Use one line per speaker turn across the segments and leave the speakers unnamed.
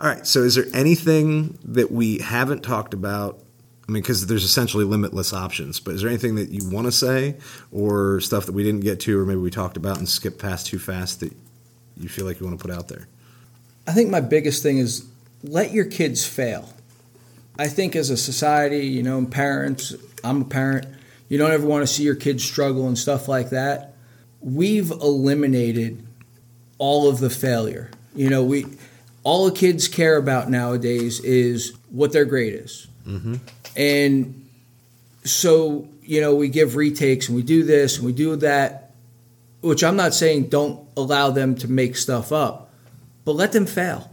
All right. So, is there anything that we haven't talked about? I mean, because there's essentially limitless options. But is there anything that you want to say, or stuff that we didn't get to, or maybe we talked about and skipped past too fast that you feel like you want to put out there?
I think my biggest thing is let your kids fail. I think as a society, you know, parents, I'm a parent, you don't ever want to see your kids struggle and stuff like that. We've eliminated all of the failure. You know, we all the kids care about nowadays is what their grade is. Mm-hmm. And so, you know, we give retakes and we do this and we do that, which I'm not saying don't allow them to make stuff up, but let them fail.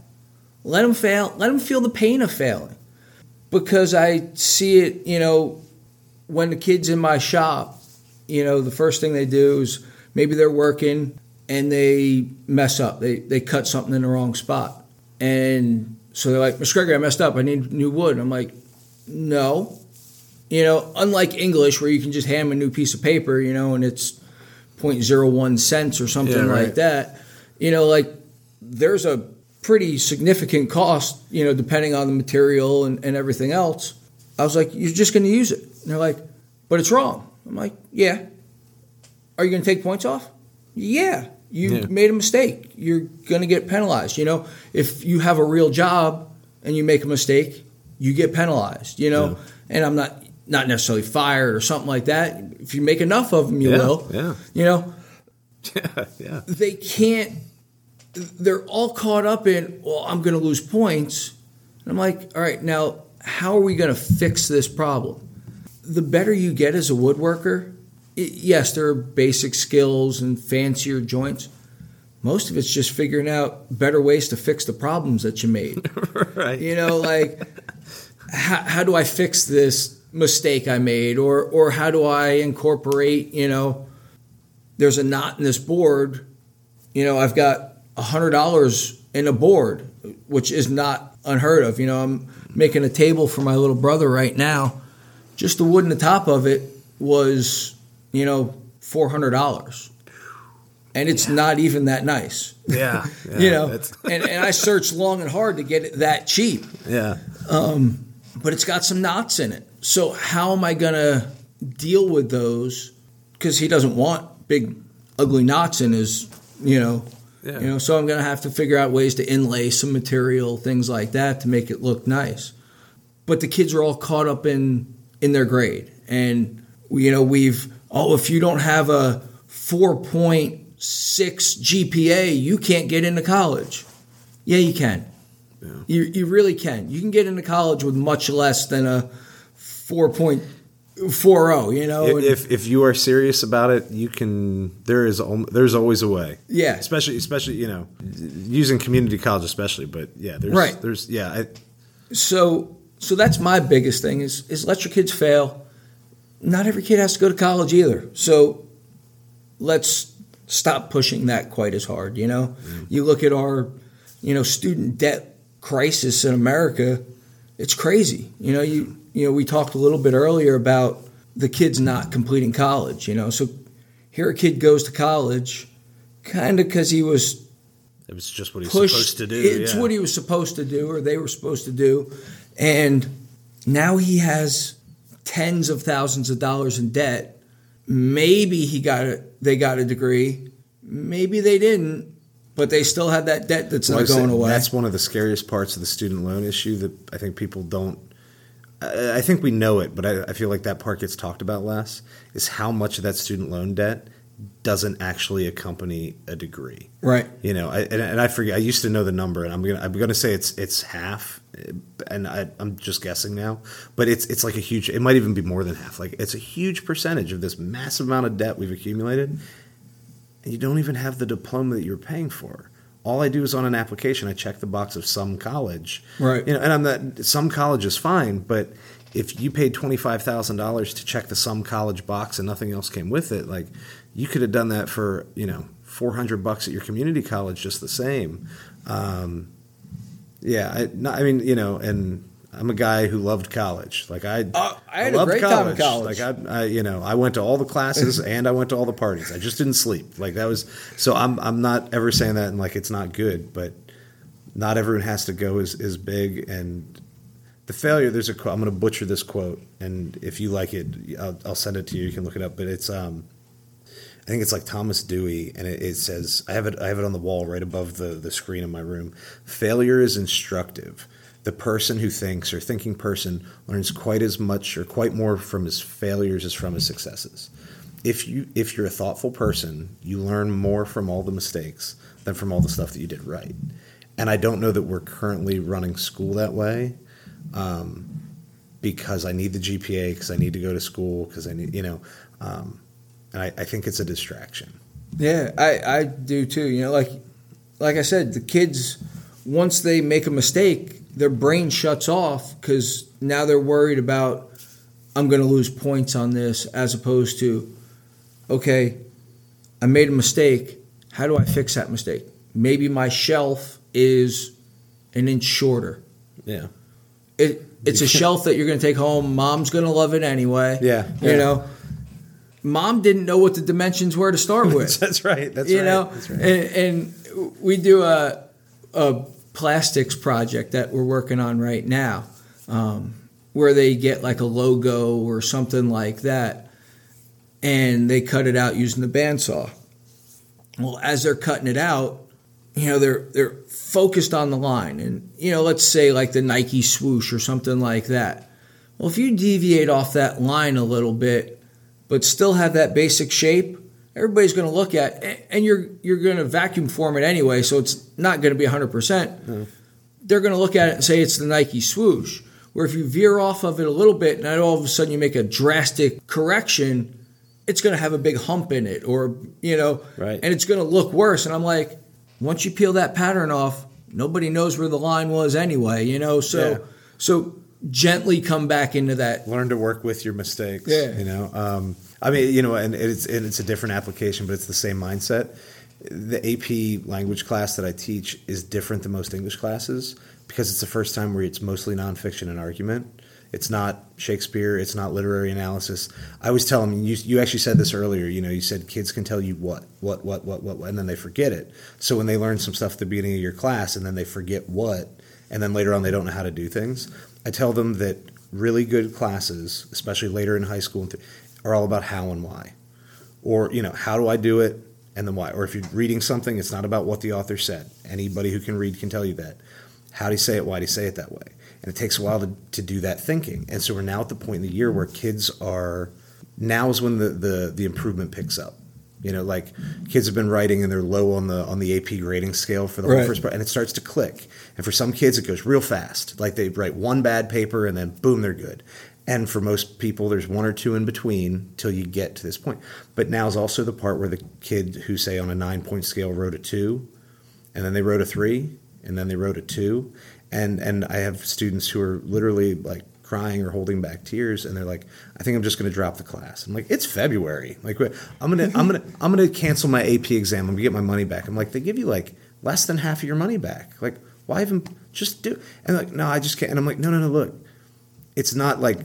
Let them fail. Let them feel the pain of failing. Because I see it, you know, when the kids in my shop, you know, the first thing they do is maybe they're working and they mess up. They, they cut something in the wrong spot. And so they're like, Miss Gregory, I messed up. I need new wood. And I'm like, no. You know, unlike English where you can just hand a new piece of paper, you know, and it's 0.01 cents or something
Yeah, right.
like that. You know, like there's a pretty significant cost, you know, depending on the material and, and everything else. I was like, you're just going to use it. And they're like, but it's wrong. I'm like, yeah. Are you going to take points off? Yeah. You
Yeah.
made a mistake. You're going to get penalized. You know, if you have a real job and you make a mistake, you get penalized, you know,
Yeah.
and I'm not, not necessarily fired or something like that. If you make enough of them, you
Yeah,
will,
yeah.
you know,
Yeah. Yeah.
they can't they're all caught up in well i'm going to lose points and i'm like all right now how are we going to fix this problem the better you get as a woodworker yes there are basic skills and fancier joints. Most of it's just figuring out better ways to fix the problems that you made.
Right.
you know like how, how do i fix this mistake i made? Or or how do i incorporate you know there's a knot in this board you know i've got a hundred dollars in a board which is not unheard of. You know i'm making a table for my little brother right now. Just the wood in the top of it was you know four hundred dollars and it's not even that nice
Yeah. yeah.
you know and, and i searched long and hard to get it that cheap
yeah.
um, but it's got some knots in it. So how am I going to deal with those? Because he doesn't want big, ugly knots in his, you know,
Yeah.
you know. So I'm going to have to figure out ways to inlay some material, things like that, to make it look nice. But the kids are all caught up in in their grade, and you know we've oh if you don't have a four point six GPA, you can't get into college. Yeah, you can. You, you really can. You can get into college with much less than a 4.40, you know?
If if you are serious about it, you can. There is there's always a way.
Yeah.
Especially especially you know using community college especially, but yeah, there's
Right.
there's yeah. I,
so so that's my biggest thing is is let your kids fail. Not every kid has to go to college either. So let's stop pushing that quite as hard, you know? Mm-hmm. You look at our, you know, student debt crisis in America, it's crazy. You know, you you know, we talked a little bit earlier about the kids not completing college, you know. So here a kid goes to college kind of cuz he was
it was just what he's
pushed.
supposed to do.
It's
yeah.
what he was supposed to do, or they were supposed to do, and now he has tens of thousands of dollars in debt. Maybe he got a, they got a degree, maybe they didn't, but they still have that debt that's
Well,
not going away.
That's one of the scariest parts of the student loan issue that I think people don't. I I think we know it, but I, I feel like that part gets talked about less. Is how much of that student loan debt doesn't actually accompany a degree.
right.
You know, I, and, and I forget. I used to know the number, and I'm gonna I'm gonna say it's it's half, and I, I'm just guessing now. But it's it's like a huge. It might even be more than half. Like it's a huge percentage of this massive amount of debt we've accumulated, and you don't even have the diploma that you're paying for. All I do is on an application, I check the box of some college,
Right.
You know, and I'm not. Some college is fine, but if you paid twenty five thousand dollars to check the some college box and nothing else came with it, like you could have done that for you know four hundred bucks at your community college just the same. Um, yeah, I, not, I mean you know, and I'm a guy who loved college. Like I,
Uh, I had a
loved
great time college.
Like I, I, you know, I went to all the classes and I went to all the parties. I just didn't sleep. Like that was so. I'm I'm not ever saying that and like it's not good, but not everyone has to go as, as big and the failure there's a quote i'm going to butcher this quote and if you like it I'll, I'll, send it to you you can look it up but it's um i think it's like thomas dewey and it, it, says i have it i have it on the wall right above the the screen in my room failure is instructive. The person who thinks or thinking person learns quite as much or quite more from his failures as from his successes. If you if you're a thoughtful person you learn more from all the mistakes than from all the stuff that you did right. And i don't know that we're currently running school that way um, because I need the GPA, because I need to go to school, because I need, you know, um, and I, I, think it's a distraction.
Yeah, I, I do too. You know, like like I said, the kids once they make a mistake, their brain shuts off because now they're worried about I'm going to lose points on this, as opposed to okay, I made a mistake. How do I fix that mistake? Maybe my shelf is an inch shorter.
Yeah
it, it's a shelf that you're going to take home. Mom's going to love it anyway.
Yeah,
you know. Mom didn't know what the dimensions were to start with.
That's right. That's
you
right.
know,
That's right.
And, and, we do a a plastics project that we're working on right now, um, where they get like a logo or something like that, and they cut it out using the bandsaw. Well, as they're cutting it out, you know they're they're focused on the line. And you know let's say like the Nike swoosh or something like that. Well if you deviate off that line a little bit but still have that basic shape everybody's going to look at and you're you're going to vacuum form it anyway so it's not going to be 100% mm. they're going to look at it and say it's the Nike swoosh. Where if you veer off of it a little bit and then all of a sudden you make a drastic correction it's going to have a big hump in it or you know
right.
and it's going to look worse. And i'm like once you peel that pattern off, nobody knows where the line was anyway, you know? So, yeah. so gently come back into that.
Learn to work with your mistakes.
Yeah.
You know, um, I mean, you know, and it's, and it's a different application, but it's the same mindset. The AP language class that I teach is different than most English classes because it's the first time where it's mostly nonfiction and argument. It's not Shakespeare. It's not literary analysis. I always tell them. You, you actually said this earlier. You know, you said kids can tell you what, what, what, what, what, and then they forget it. So when they learn some stuff at the beginning of your class, and then they forget what, and then later on they don't know how to do things, I tell them that really good classes, especially later in high school, are all about how and why, or you know, how do I do it, and then why. Or if you're reading something, it's not about what the author said. Anybody who can read can tell you that. How do you say it? Why do you say it that way? And it takes a while to, to do that thinking. And so we're now at the point in the year where kids are now is when the, the, the improvement picks up. You know, like kids have been writing and they're low on the on the AP grading scale for the right. whole first part, and it starts to click. And for some kids, it goes real fast. Like they write one bad paper and then boom, they're good. And for most people, there's one or two in between till you get to this point. But now is also the part where the kid who say on a nine point scale wrote a two, and then they wrote a three, and then they wrote a two, and and I have students who are literally like crying or holding back tears and they're like i think i'm just going to drop the class. I'm like it's february. Like i'm going to i'm going to i'm going to cancel my ap exam. I'm going to get my money back. I'm like they give you like less than half of your money back. Like why even just do and like no i just can't and i'm like no no no look. It's not like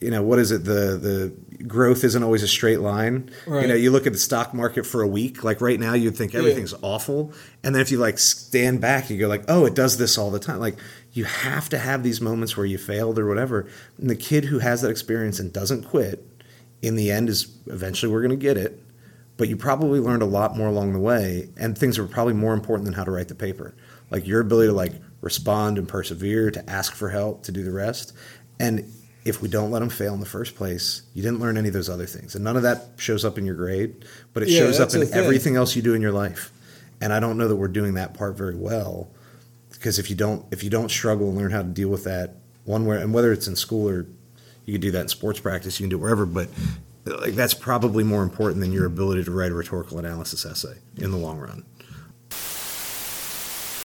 you know what is it the the growth isn't always a straight line. Right. You know, you look at the stock market for a week, like right now you'd think everything's yeah. awful. And then if you like stand back, you go like, oh, it does this all the time. Like you have to have these moments where you failed or whatever. And the kid who has that experience and doesn't quit, in the end is eventually we're going to get it. But you probably learned a lot more along the way, and things were probably more important than how to write the paper. Like your ability to like respond and persevere, to ask for help, to do the rest. And if we don't let them fail in the first place, you didn't learn any of those other things. And none of that shows up in your grade, but it yeah, shows up in everything else you do in your life. And I don't know that we're doing that part very well because if you don't if you don't struggle and learn how to deal with that one way and whether it's in school or you can do that in sports practice, you can do it wherever, but like that's probably more important than your ability to write a rhetorical analysis essay in the long run.